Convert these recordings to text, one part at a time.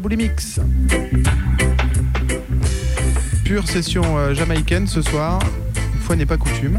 Boulimix. Pure session euh, jamaïcaine ce soir, une fois n'est pas coutume.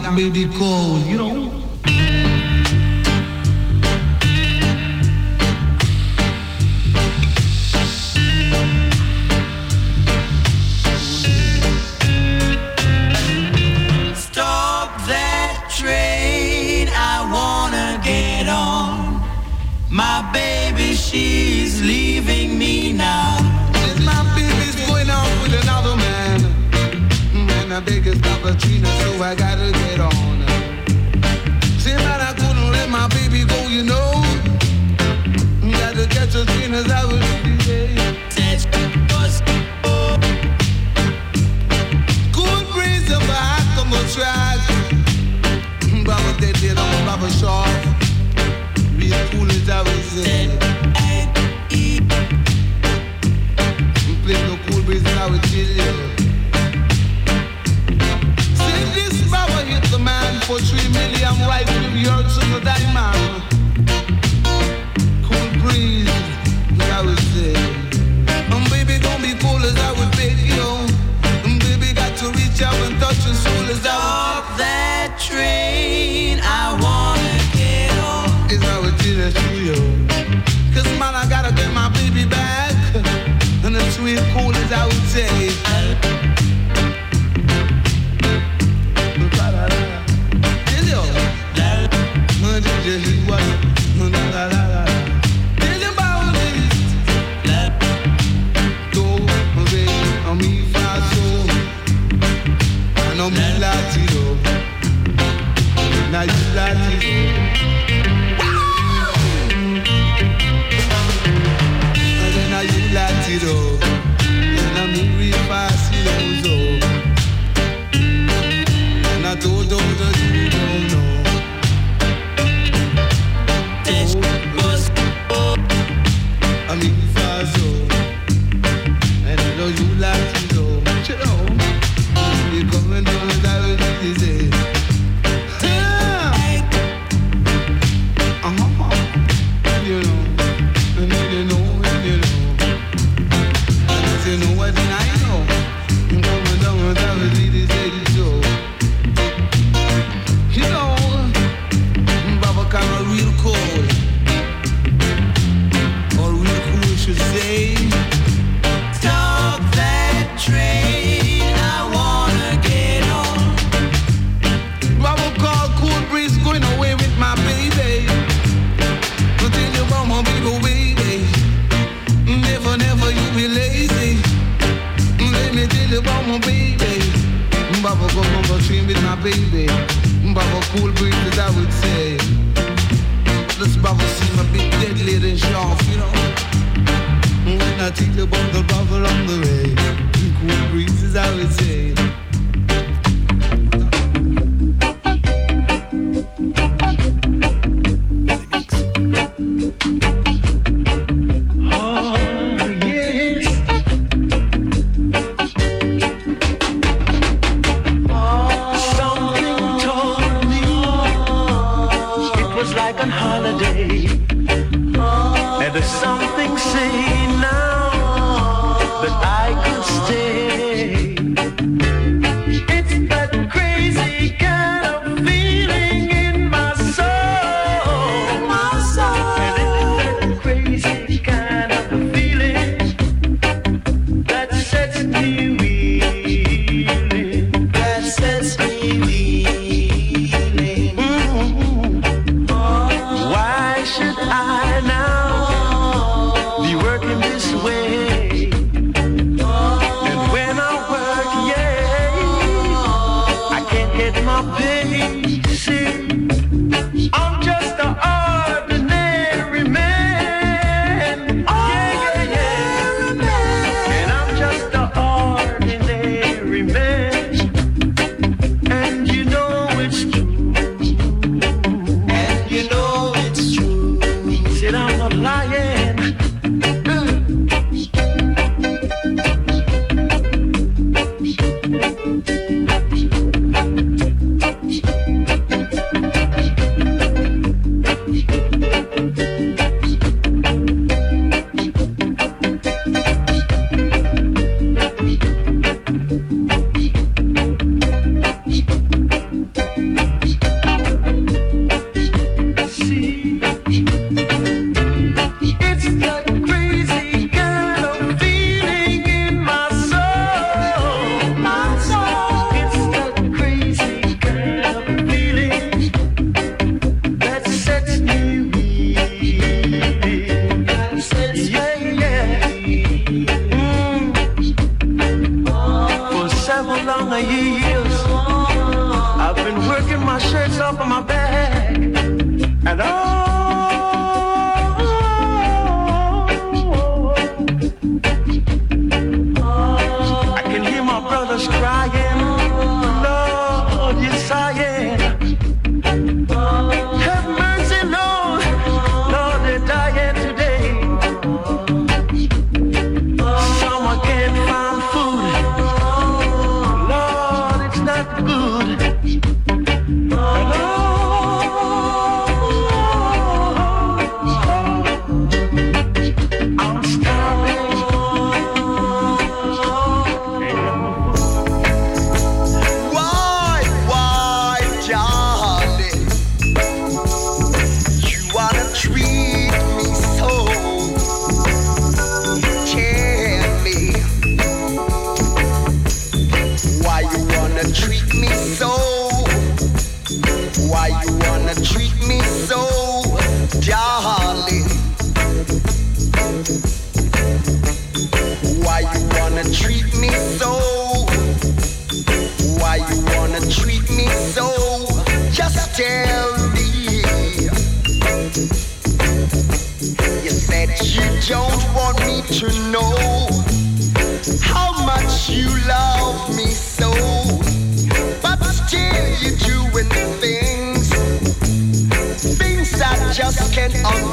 That baby cold, you know. years. I've been working my shirts off of my back, and all.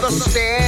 Understand.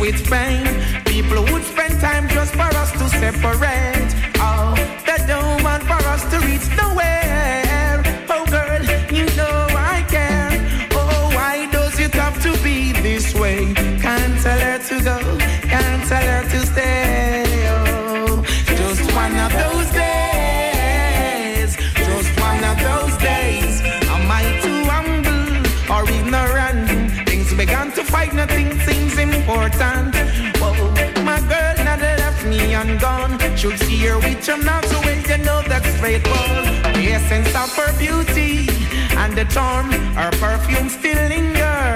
with fame. People would spend time just for us to separate. nature natural, you know that's ball. The essence of her beauty and the charm, her perfume still linger.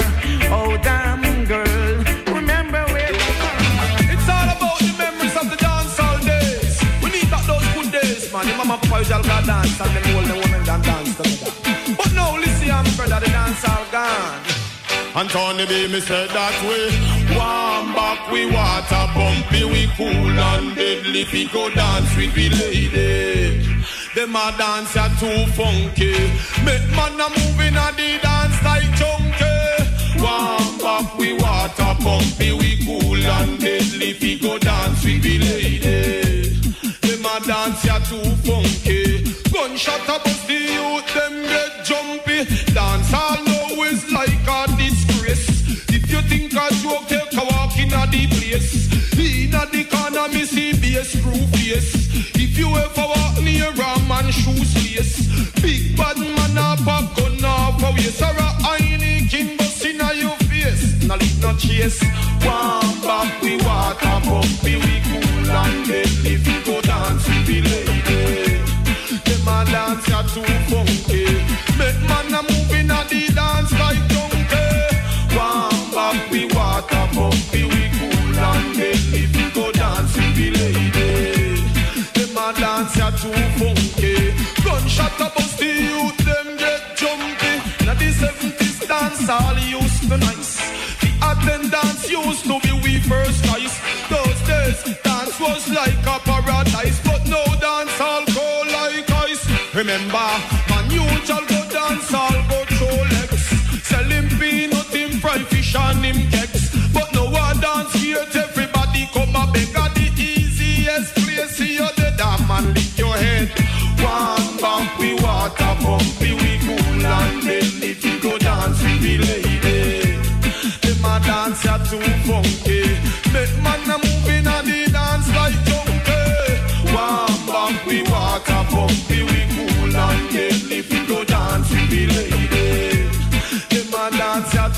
Oh damn girl, remember where we come. It's all about the memories of the dancehall days. We need that those good days, man. The mama boys all got dance and the old women dance together. And Tony B, me said that we Warm back, we water bumpy, we cool and deadly. We go dance with the lady. Them a dance are too funky. Make man a moving and the dance like chunky. Warm back, we water pumpy. we cool and deadly. We go dance with the lady. Them a dance are too funky. Gunshot up the youth, them the place. Inna the corner, me see bass screw face. If you ever walk near a man shoes face. big bad man up a gun up a waist or a Heineken bust inna your face. Now leave no chase. Warm back we water, pumpy we cool and dead. If you go dance with be late. them a dance ya too funky. Make man a move a the dance like donkey. Warm back we water, pumpy. Too funky. Gunshot a bust the youth, them get jumpy. Now the 70s dance all used to nice. The attendance used to be we first choice. Those days, dance was like a paradise, but no dance all go like ice. Remember,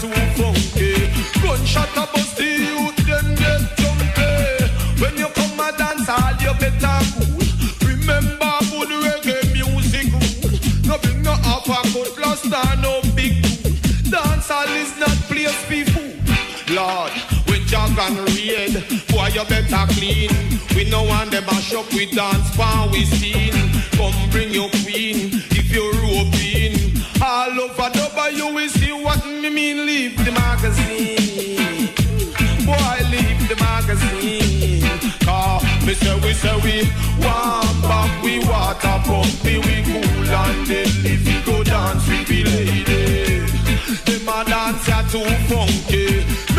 too funky. Gunshot a bust the youth, them get jumpy. When you come a dance, all you better cool. Remember good reggae music rule. No bring no half a good plus nor no big tool. Dance all is not place for food. Lord, when jog and raid, boy you better clean. We no want them mash up we dance pan we seen. Come bring your queen Leave the magazine. Boy, leave the magazine. Cause me say we say we warm back, we water pumpy, we cool and then if we go dance with the lady. Them a dance ya too funky.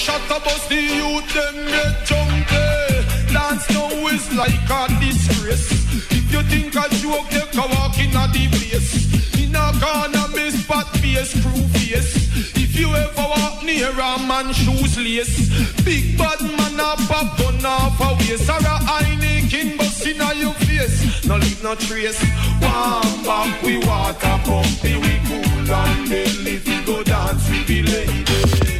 Gunshot a bust the youth, them get junky. Dance now is like a disgrace. If you think a joke, take a walk in a the place. In a corner, miss spot face, crew face. If you ever walk near a man shoes lace, big bad man a gun off a waist or a Heineken bust in a your face. No leave no trace. Warm back, we water pumpy, we cool and then if we go dance with the lady.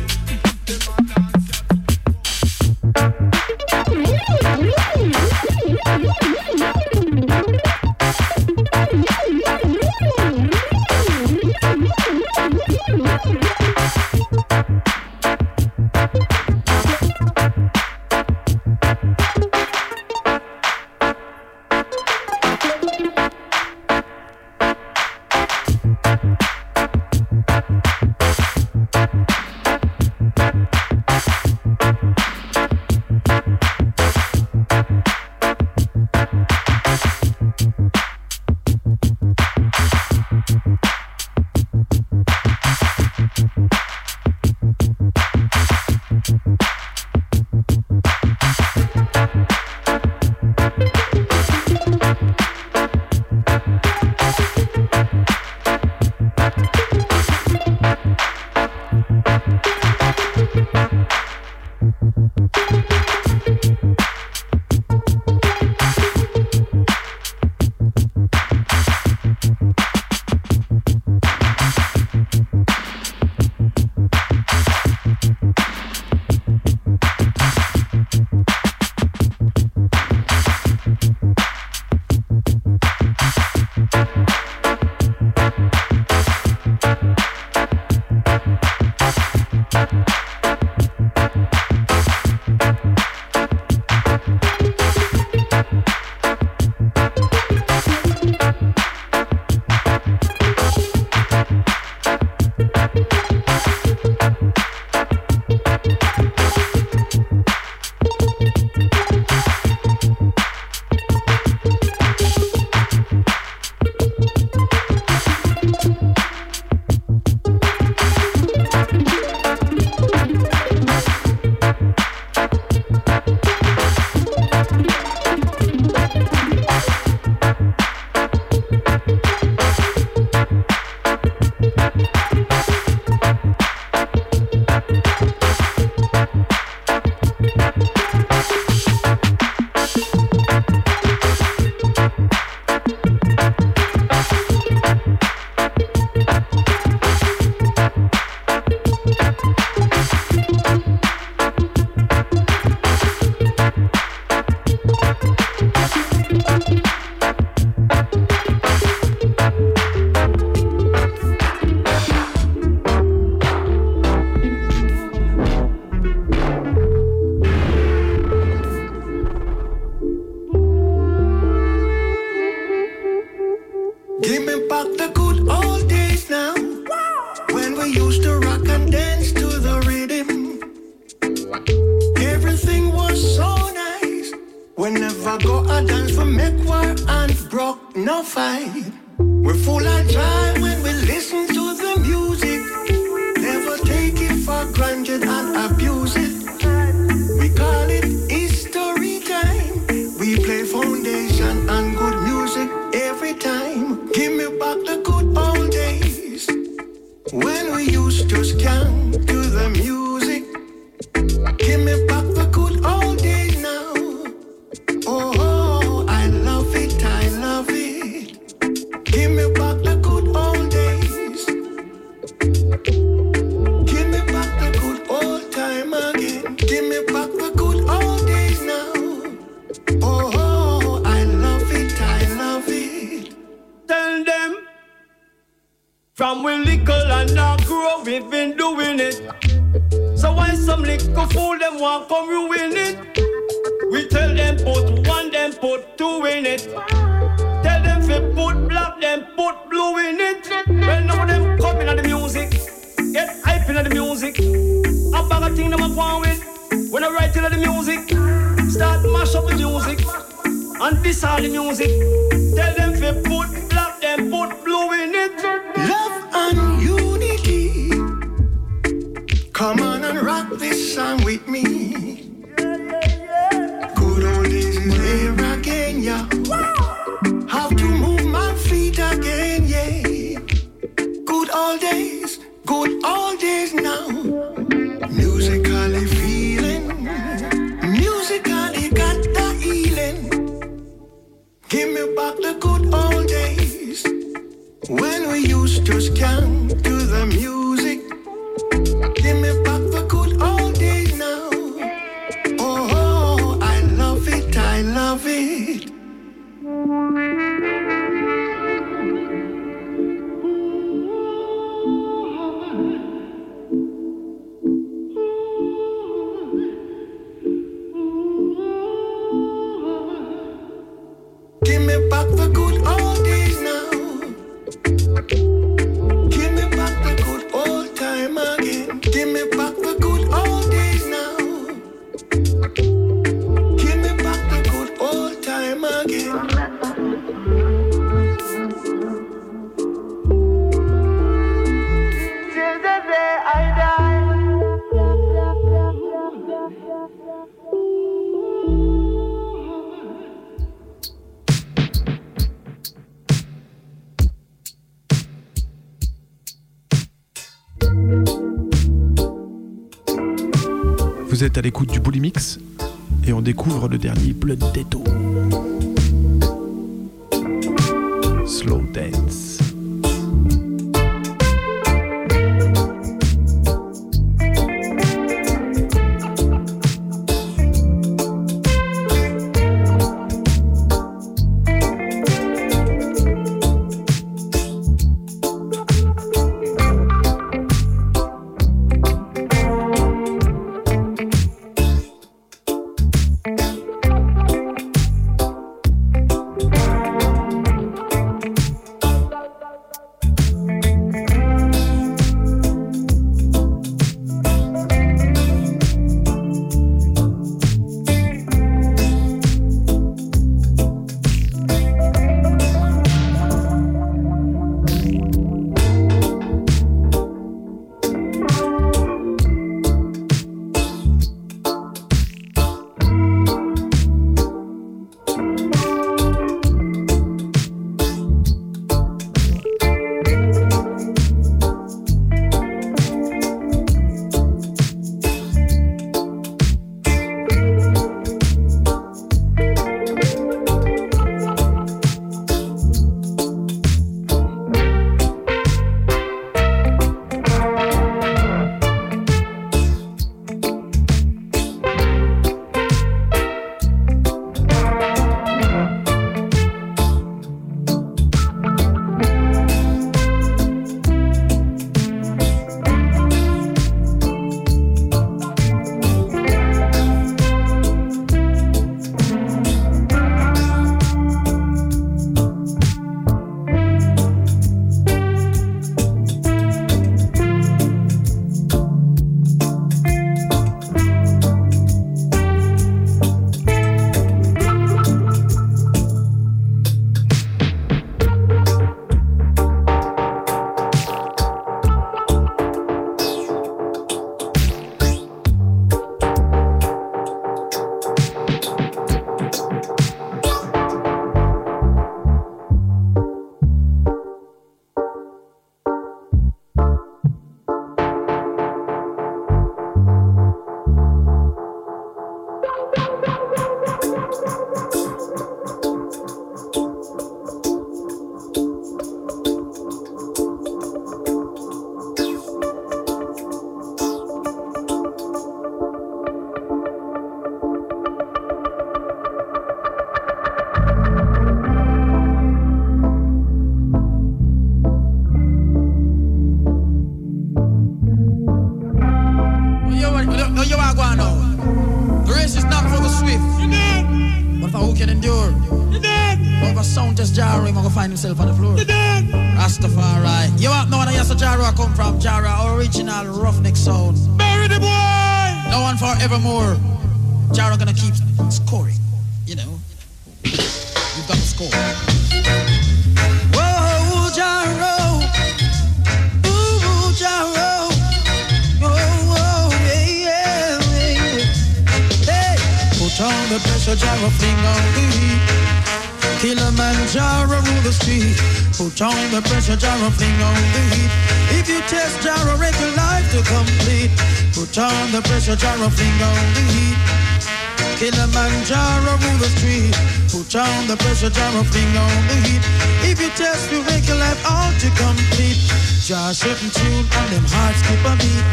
The pressure, Jaro, fling on the heat. If you test, you make your life all to complete. Jar certain tune and them hearts keep a beat.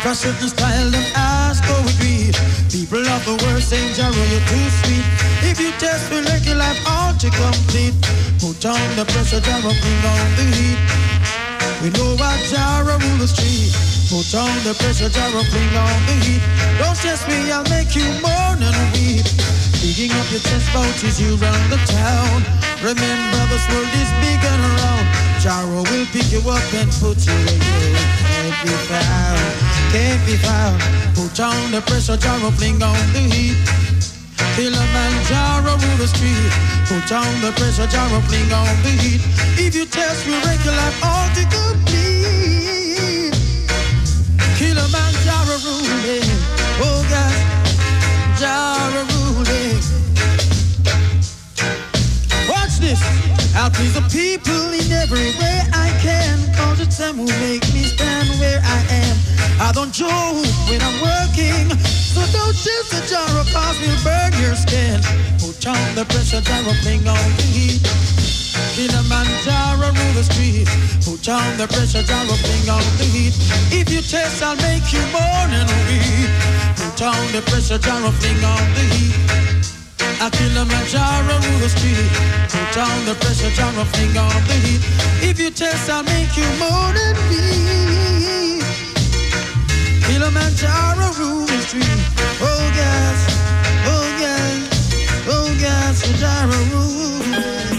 For certain style, them ask go with beat. People of the world say Jaro, you're too sweet. If you test, you make your life all to complete. Put on the pressure, Jaro, fling on the heat. We know what Jaro rule the street. Put on the pressure, Jaro, fling on the heat. Don't test me, I'll make you mourn and weep. Digging up your chest out as you run the town. Remember, this world is big and round. Jaro will pick you up and put you you can't be found. Can't be found. Put on the pressure, Jaro, bring on the heat. Kilimanjaro rule the street. Put on the pressure, Jaro, bring on the heat. If you test me, break your life all to complete. Ruling. Watch this. I'll please the people in every way I can. Cause it's them who make me stand where I am. I don't joke when I'm working. So don't test the jar cause we'll burn your skin. Put on the pressure, jar fling on the heat. Kilimanjaro rule the street. Put on the pressure, jar fling on the heat. If you test, I'll make you mourn and weep. On the pressure, jar fling on the heat. I Kilimanjaro rule the street. Put on the pressure, jar fling on the heat. If you test, I'll make you mourn and weep. Kilimanjaro rule the street. Oh yes, oh yes, oh yes, Jaro rule.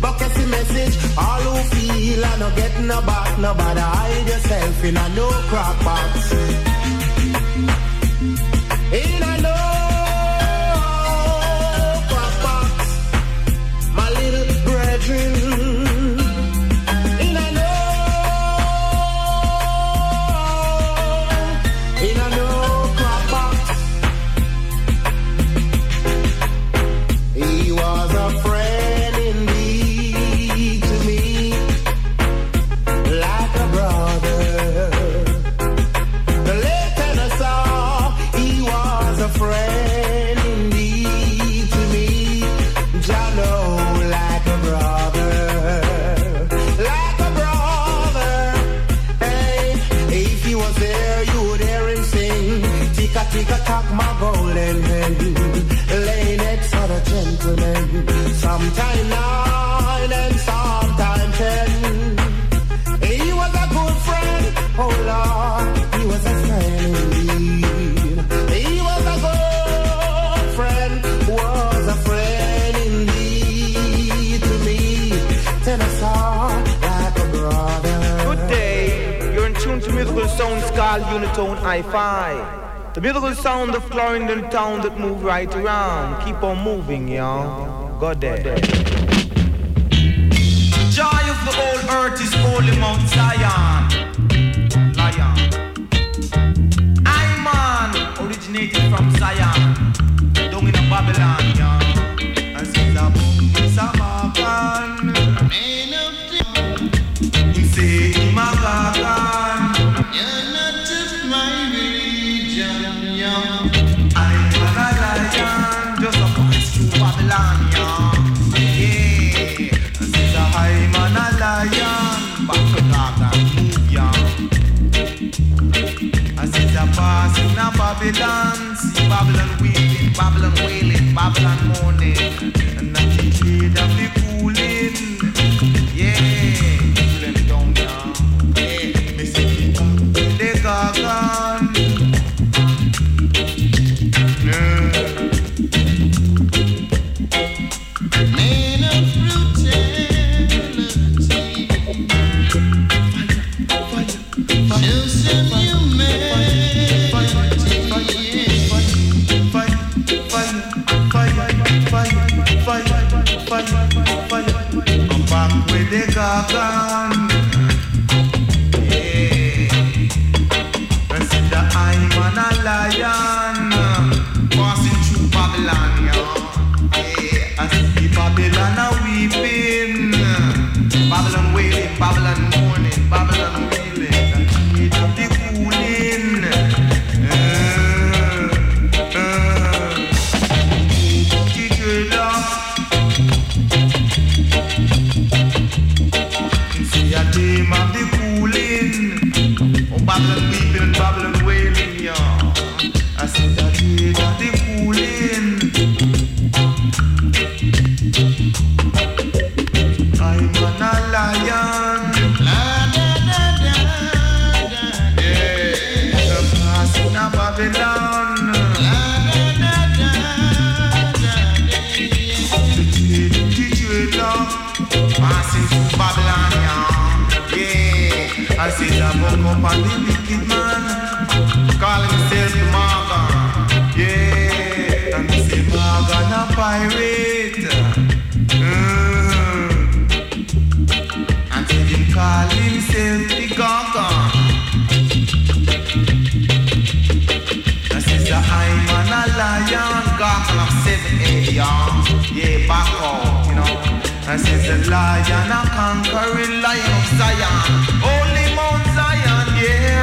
But catch the message, all who feel not get no back, nobody hide yourself in a no crop box. the hi-fi. The beautiful sound of Clarendon town that move right around. Keep on moving, y'all. God damn. Joy of the old earth is holy mountain. masses of Babylon, yeah. I see the book of on the wicked man, Calling himself Morgan, yeah. And they say Morgan a pirate, mm. and they him call himself the Gaga. I says the I'm a lion, Gaga of seven, eight, yeah. Yeah, back out, you know. I see the lion, a conquering lion of Zion, holy Mount Zion, yeah.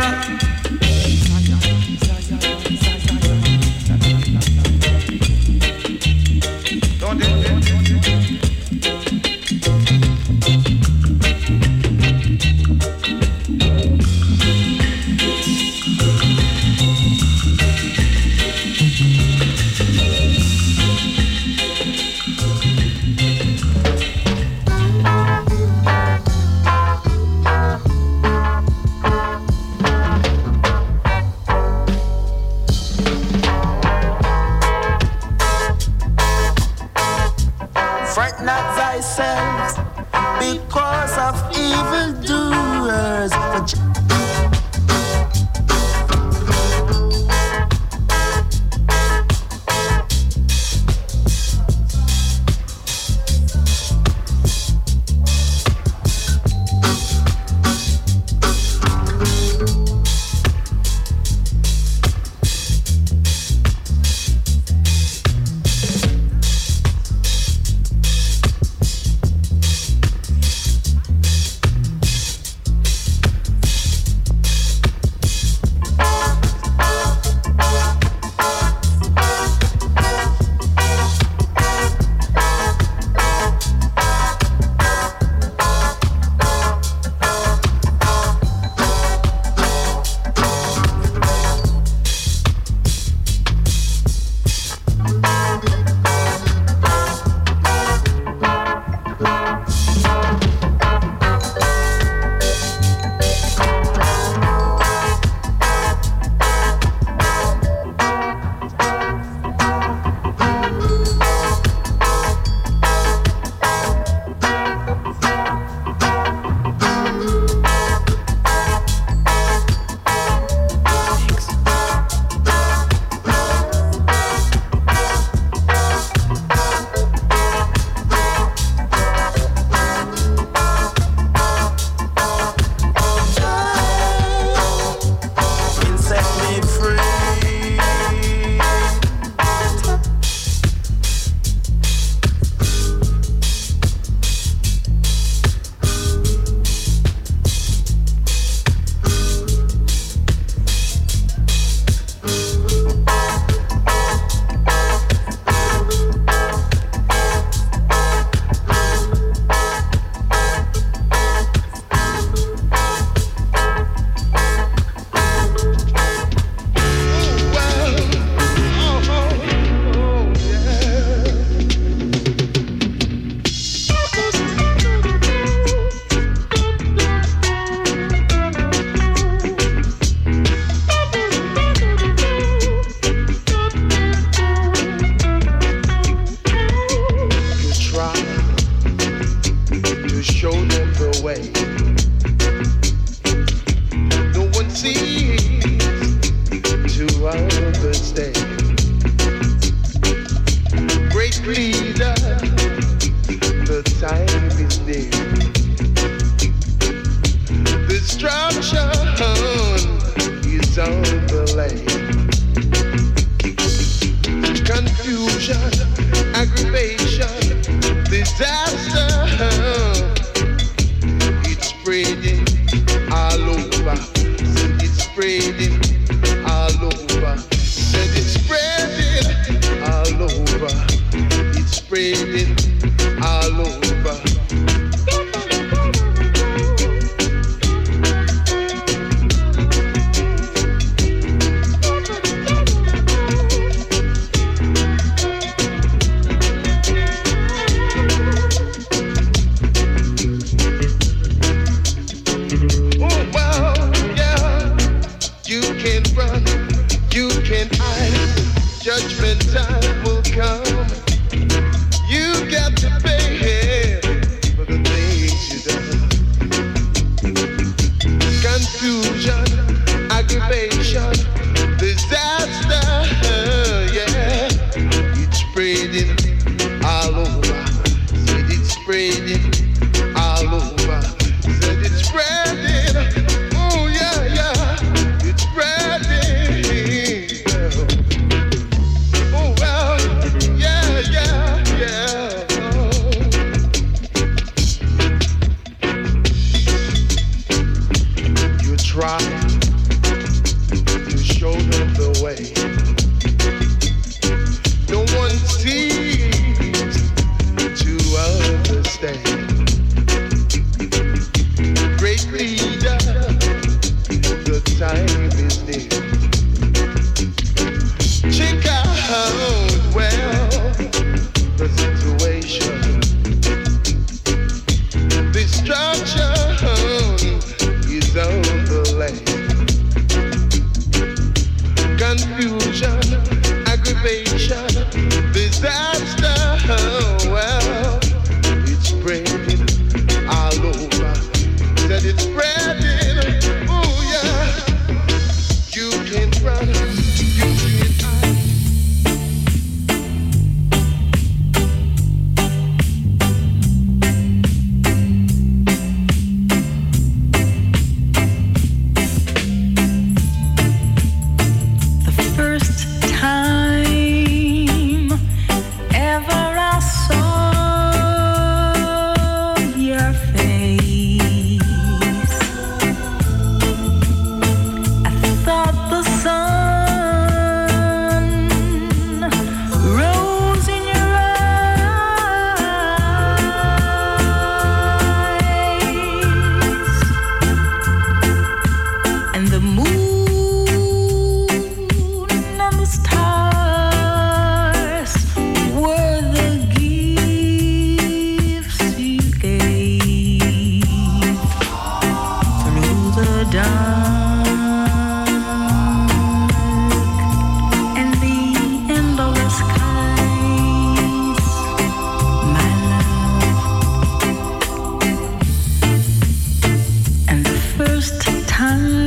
time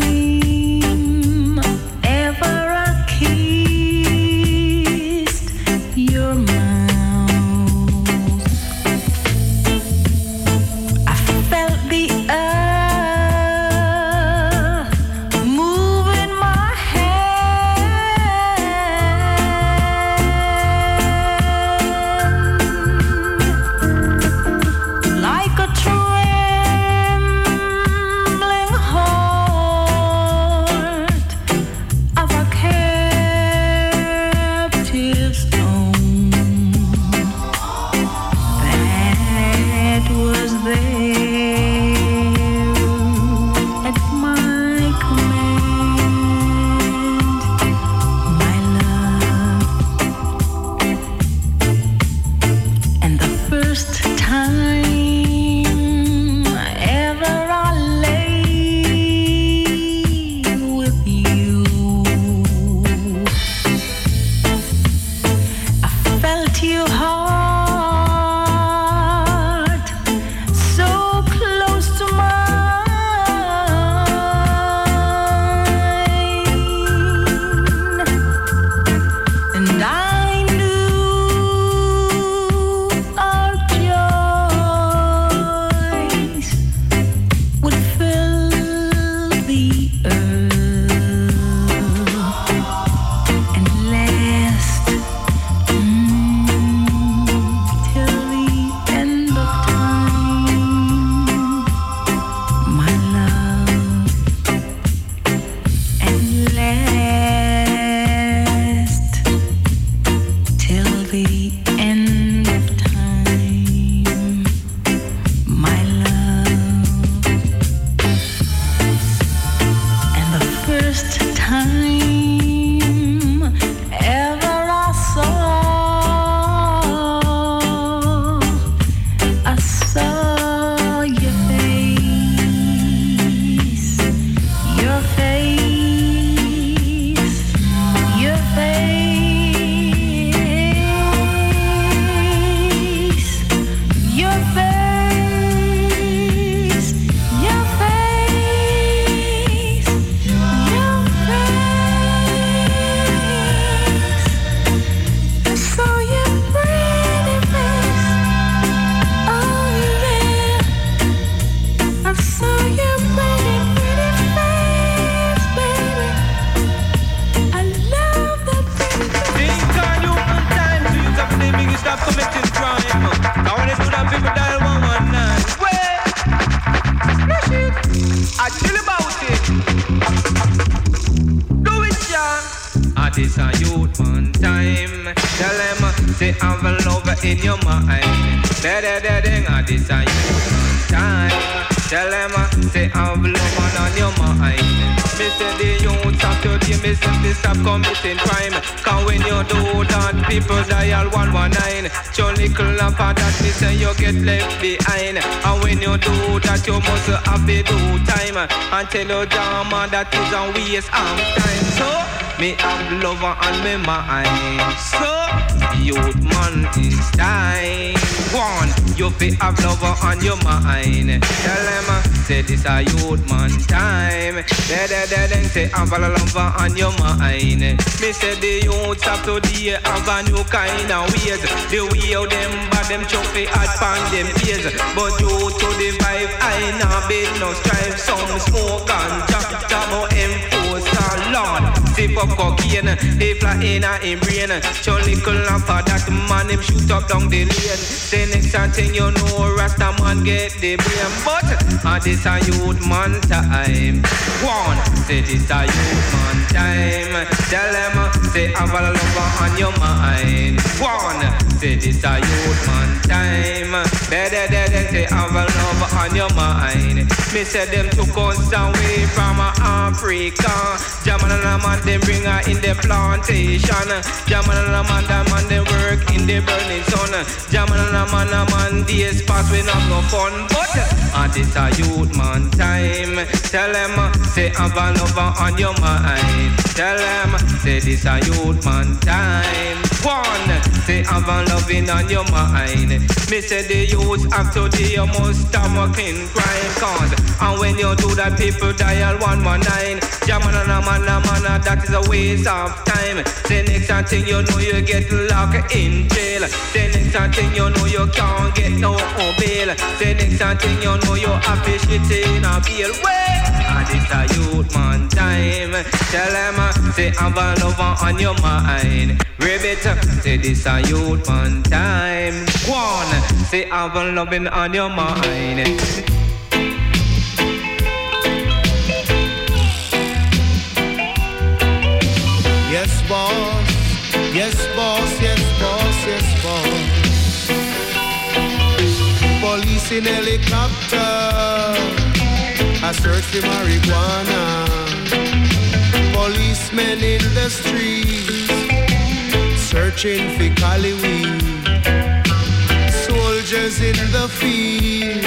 And tell your drama that is a waste of time. So, me have love on me mind. So, you have love on your mind. Tell them, uh, say this a youth man time. Da da da then say have a love on your mind. Me say the youths of today have a new kind of ways. The way how them bad them chuffy hard pan them peers. But due to the vibe, I nah been no strive. Some smoke and chop chop enforce our Lord. Sip up cocaine, they fly in a him brain. Show little lamp for that man him shoot up down the lane. Say next thing you know, Rasta man get the blame. But uh, this a youth man time. One, say this a youth man time. Tell them, say have a lover on your mind. One, say this a youth man time. Better than say have a lover on your mind. Me say them took us away from Africa. Jaman and man them bring her in the plantation. Jaman and a man, that man they work in the burning sun. Jaman and a man, a man days pass we not no fun, but uh, this a youth man time. Tell them uh, say have a lover on your mind. Tell them say this a youth man time. One say have a loving on your mind. Me say the youth of today you must stop working crime cause and when you do that people dial 119. Jaman and a man, a man, uh, that is a waste of time. Say next thing you know you get locked in jail. Say next thing you know you can't get no bail. Say next thing you know you have to shit in a bail. And it's a youth man time. Tell uh, say have a lover on your mind. Ribbit, say this a youth man time. One, say have a loving on your mind. Yes, boss. Yes, boss. Yes, boss. Yes, boss. Police in helicopter. I search for marijuana. Policemen in the streets. Searching for Cali weed. Soldiers in the field.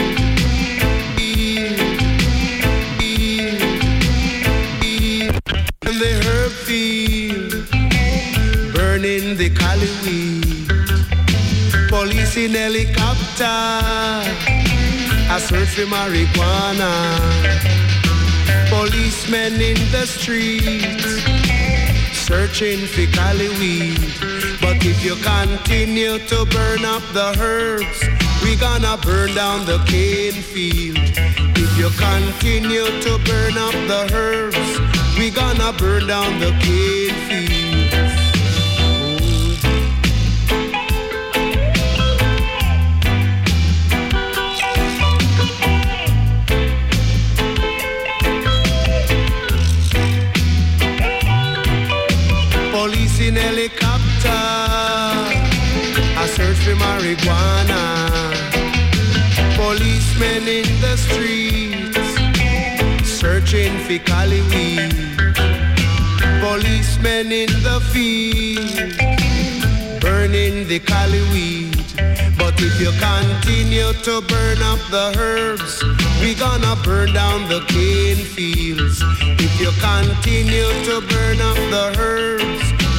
The herb field. Burning the Cali weed. Police in helicopter. I search for marijuana. Policemen in the streets. Searching for Cali weed. But if you continue to burn up the herbs, we gonna burn down the cane field. If you continue to burn up the herbs, we gonna burn down the cane fields. In helicopter. I search for marijuana. Policemen in the streets. Searching for Cali weed. Policemen in the field. Burning the Cali weed. But if you continue to burn up the herbs, we gonna burn down the cane fields. If you continue to burn up the herbs,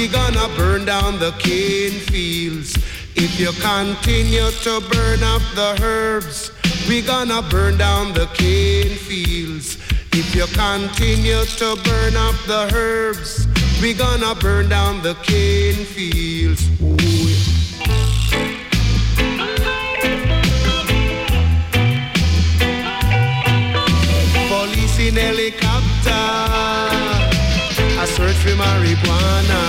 we gonna burn down the cane fields. If you continue to burn up the herbs, we gonna burn down the cane fields. If you continue to burn up the herbs, we gonna burn down the cane fields. Ooh, yeah. Police in helicopter marijuana.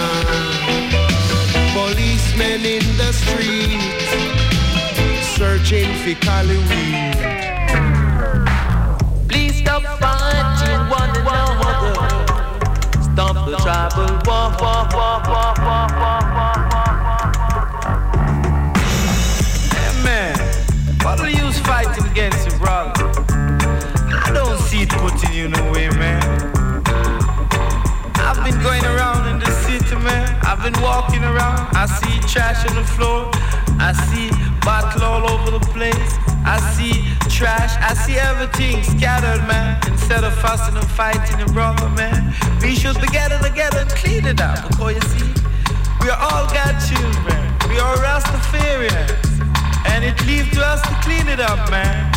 Policemen in the street searching for Cali weed. Please stop fighting one another. Stop the tribal war, war, war, war, war, war, war, Hey man, what are you fighting against your brother? I don't see it putting you in the way, man. I've been going around in the city, man. I've been walking around. I see trash on the floor. I see bottle all over the place. I see trash. I see everything scattered, man. Instead of fussing and fighting, and brother, man, we should be getting together and clean it up. Because you see, we all got children. We are Rastafarians. And it leaves to us to clean it up, man.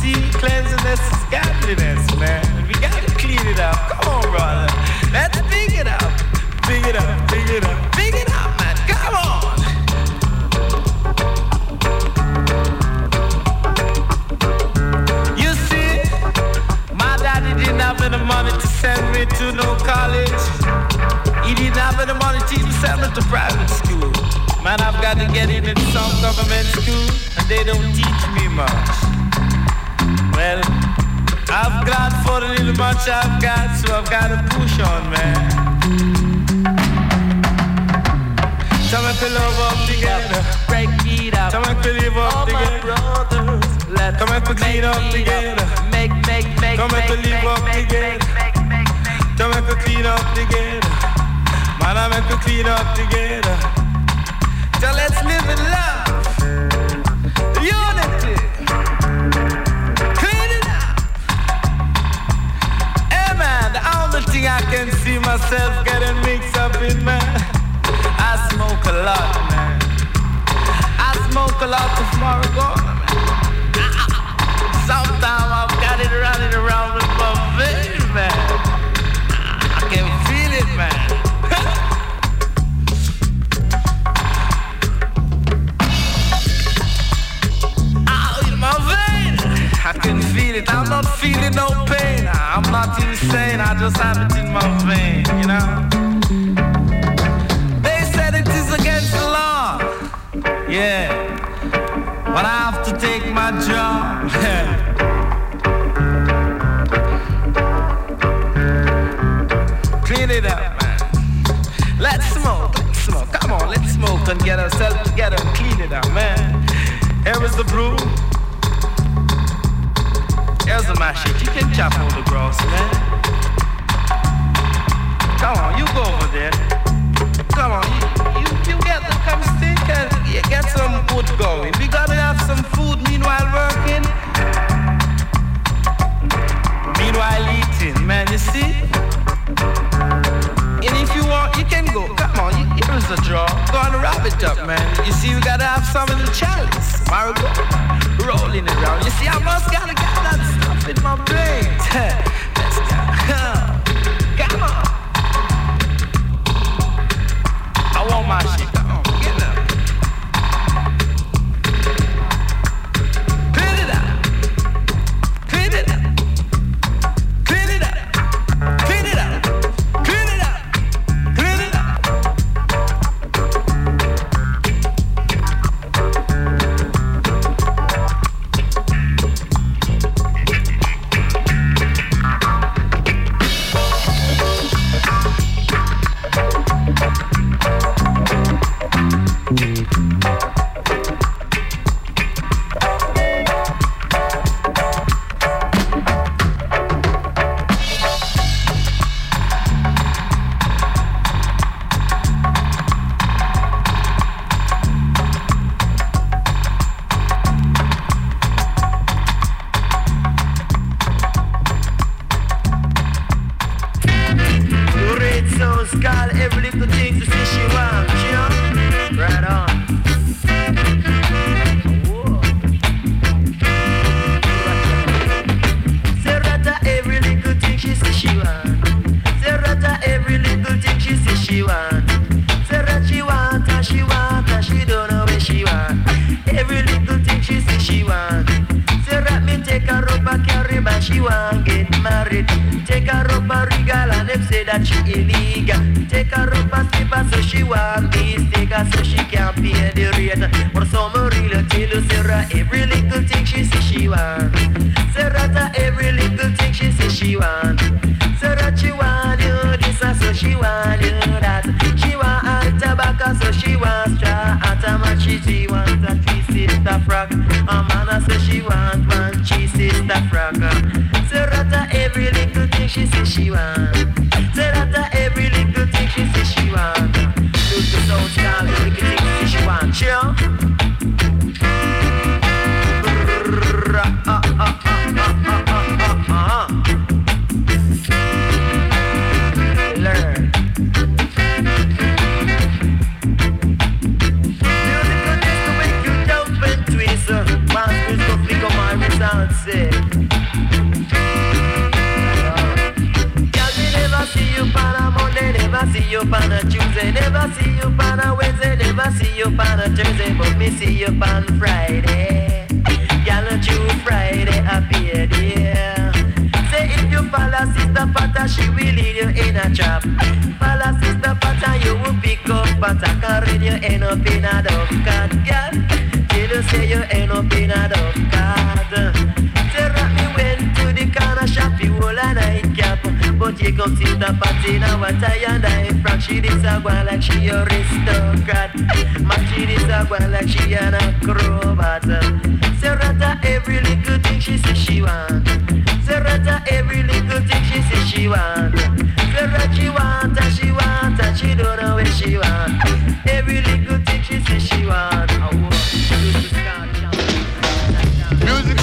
See, cleanliness is godliness, man. We gotta clean it up. Come on, brother. Let's big it up. It up, it up, it up, man. Come on. You see, my daddy didn't have money to send me to no college. He didn't have money to send me to private school. Man, I've got to get into some government school, and they don't teach me much. Well, I've got for the little much I've got, so I've got to push on, man. Tell me to love up together. Break it up. Tell me to live up All together. brothers, let's Come and to clean up together. Make, make, make, Come and make, to live make, up make, together. make, make, make, make. Tell me to clean up together. Man, I make to clean up together. So let's live in love. Unity. I can see myself getting mixed up in, man. I smoke a lot, man. I smoke a lot of marijuana, man. It. I'm not feeling no pain. I'm not insane. I just have it in my vein, you know. They said it is against the law. Yeah. But I have to take my job. Clean it up, man. Let's smoke, let's smoke. Come on, let's smoke and get ourselves together and clean it up, man. Here is the broom. Here's the machete. You can chop on the grass, man. Come on, you go over there. Come on, you, you, you get the come stick and you get some wood going. We gotta have some food meanwhile working. Meanwhile eating, man, you see? On, a draw. Go and wrap it up, man. You see, we gotta have some in the chalice. Marigo, rolling around. You see, I must gotta get that stuff in my brain. Let's go. Come on. I want my shit.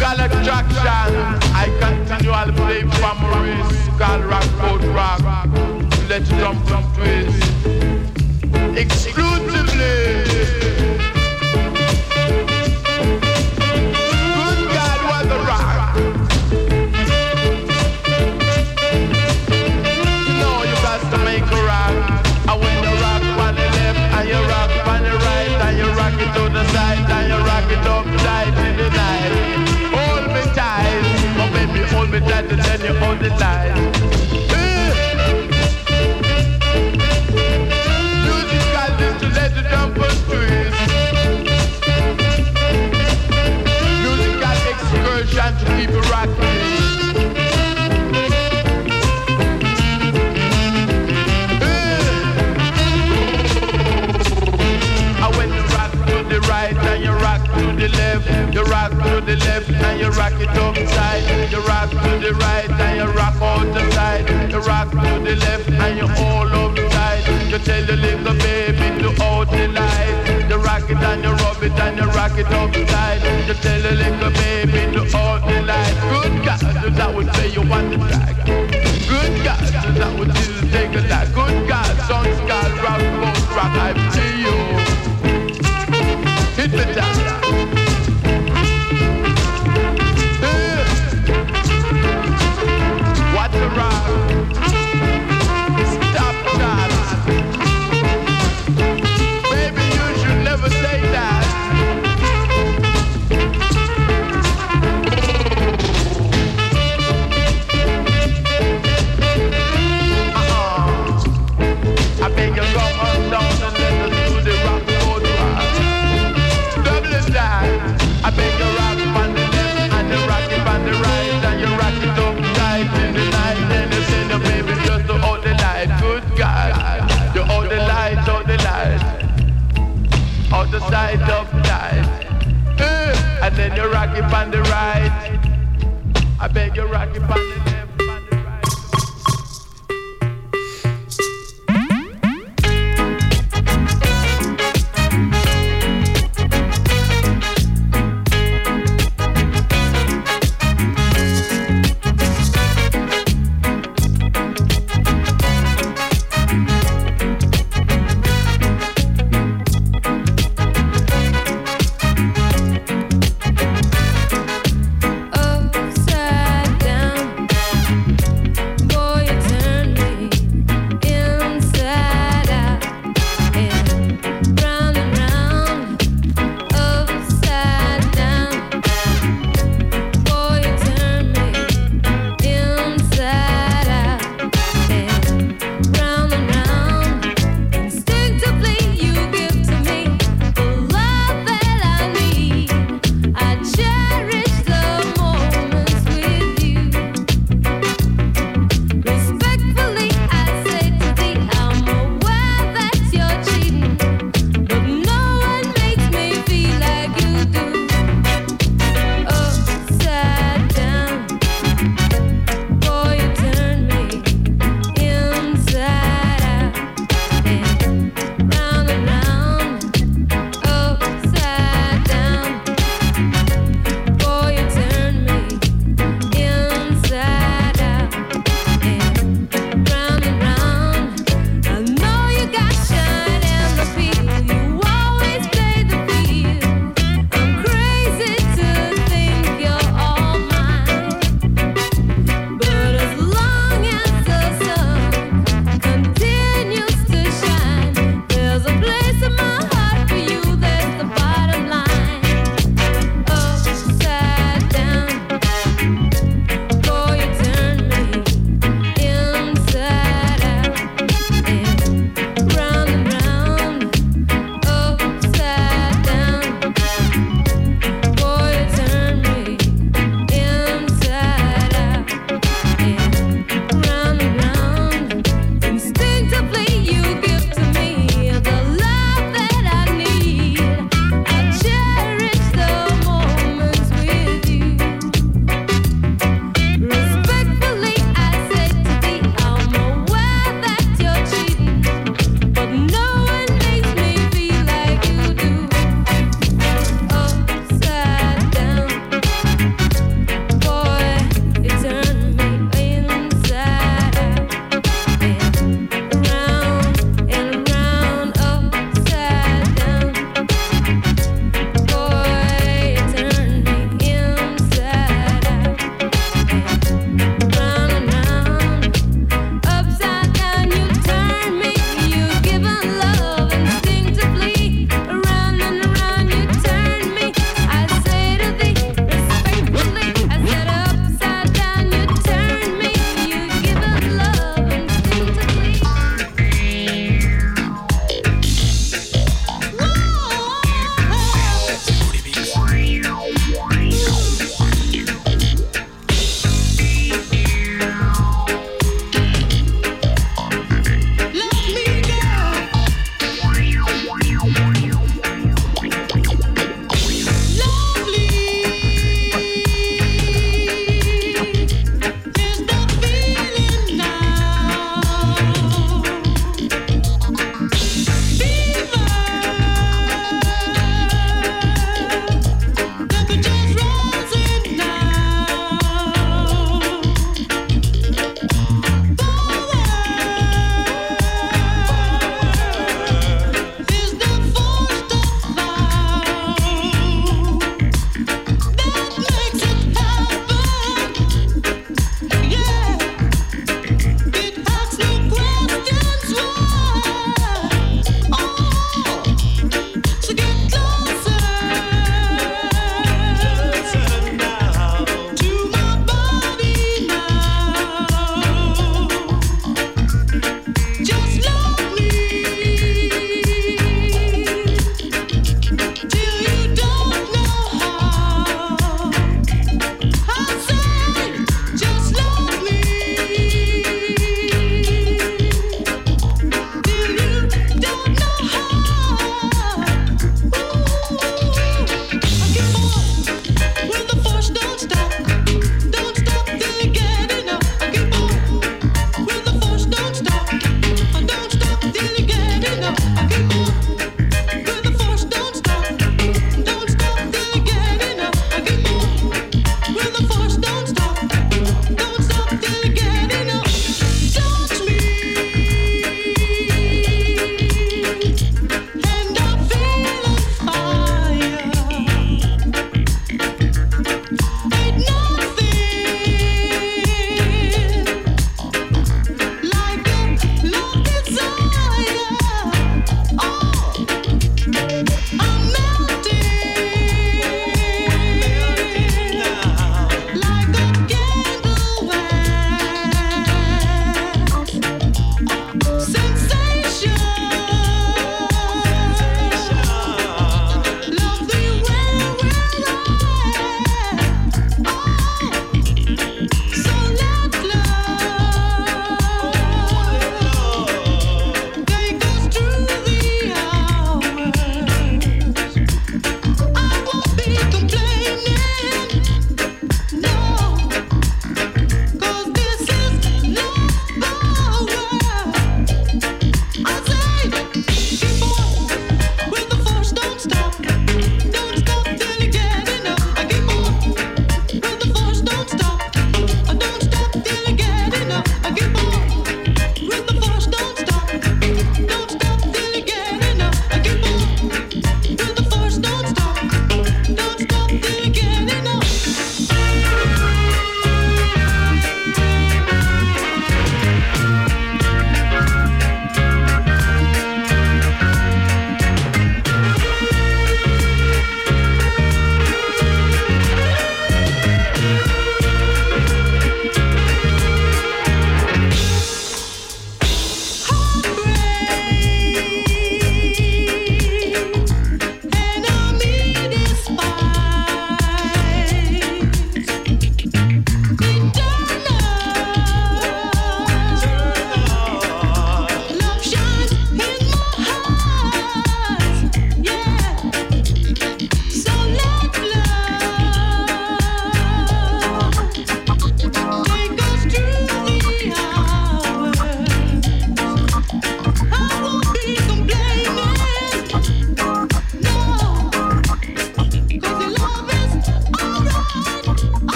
physical attraction. I continually play from race, call rock, code rock, let it come from twist. Exclusively. me that and then you're on the. left, you rock to the left, and you rock it upside. You rock to the right, and you rock out the side. You rock to the left, and you all upside. You tell the little baby to hold the light. You rock it and you rub it and you rock it upside. You tell the little baby to hold the light. Good God, that would say you want the track. Good God, that would still take a lot. Good God, son's God, rock, rock, rock, I feel you. Hit the time. the rocky on the ride.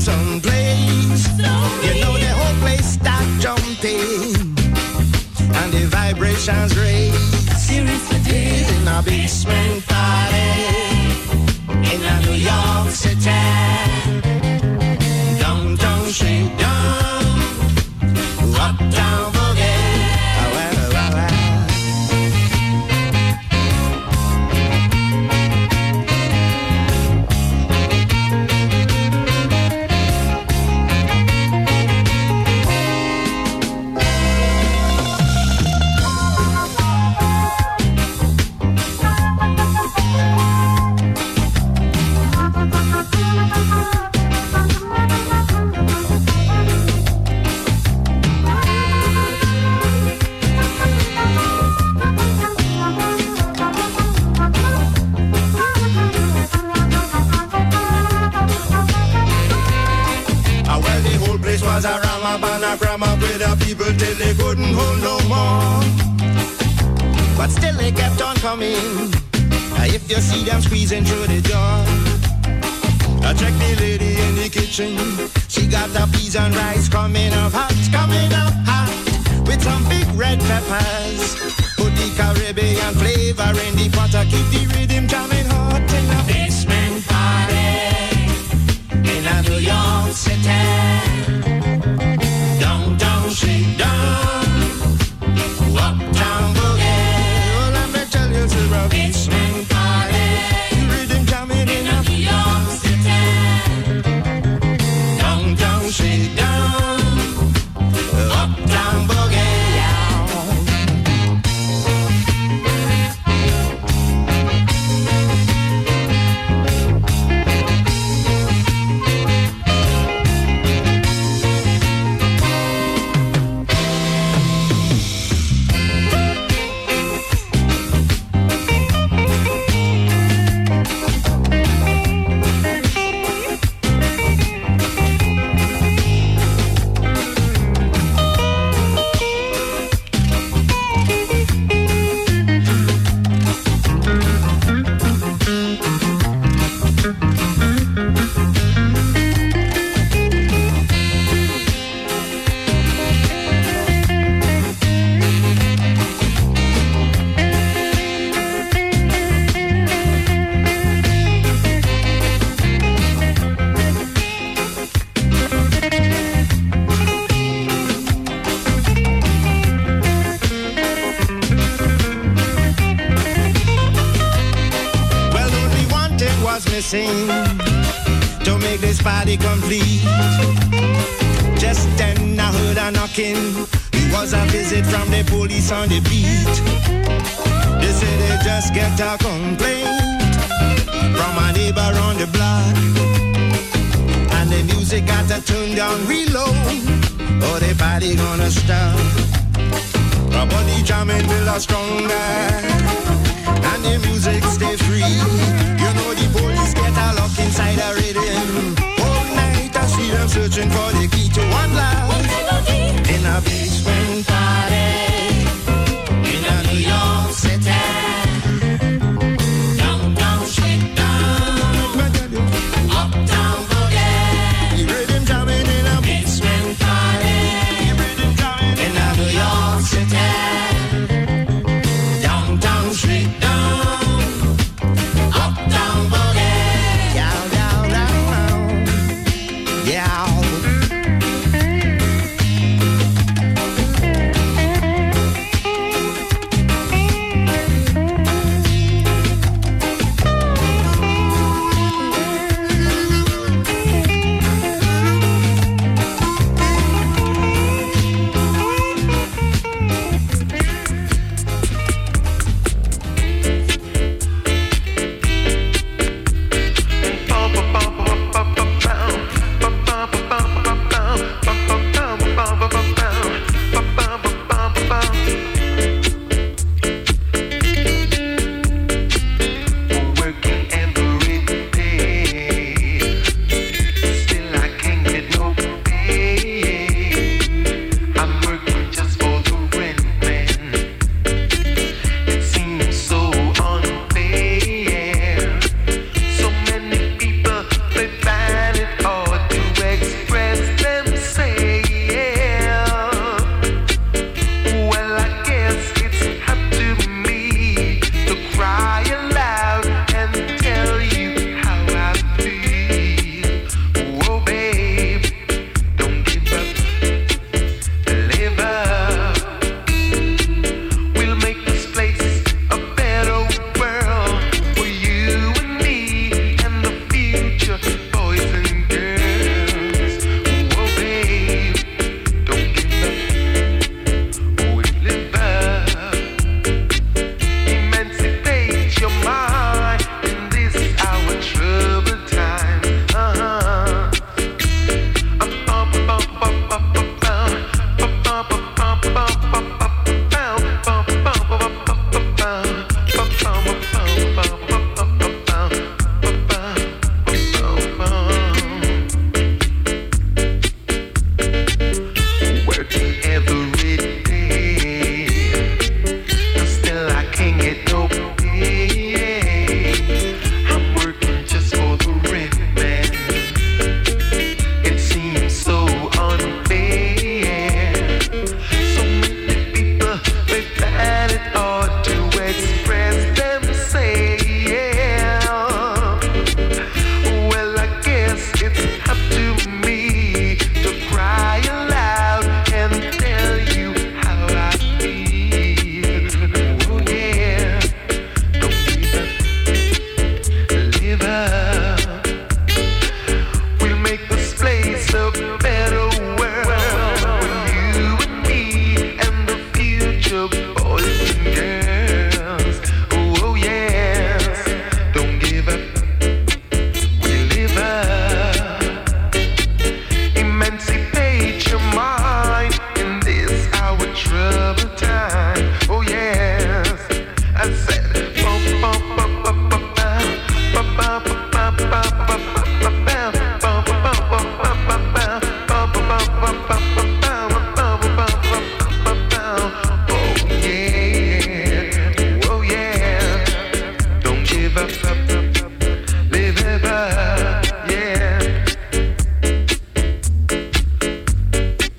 down someplace. You know the whole place start jumping and the vibrations raise. Seriously, in a basement party in a New York City. Downtown, shake down, uptown. squeezing through the door. I check the lady in the kitchen.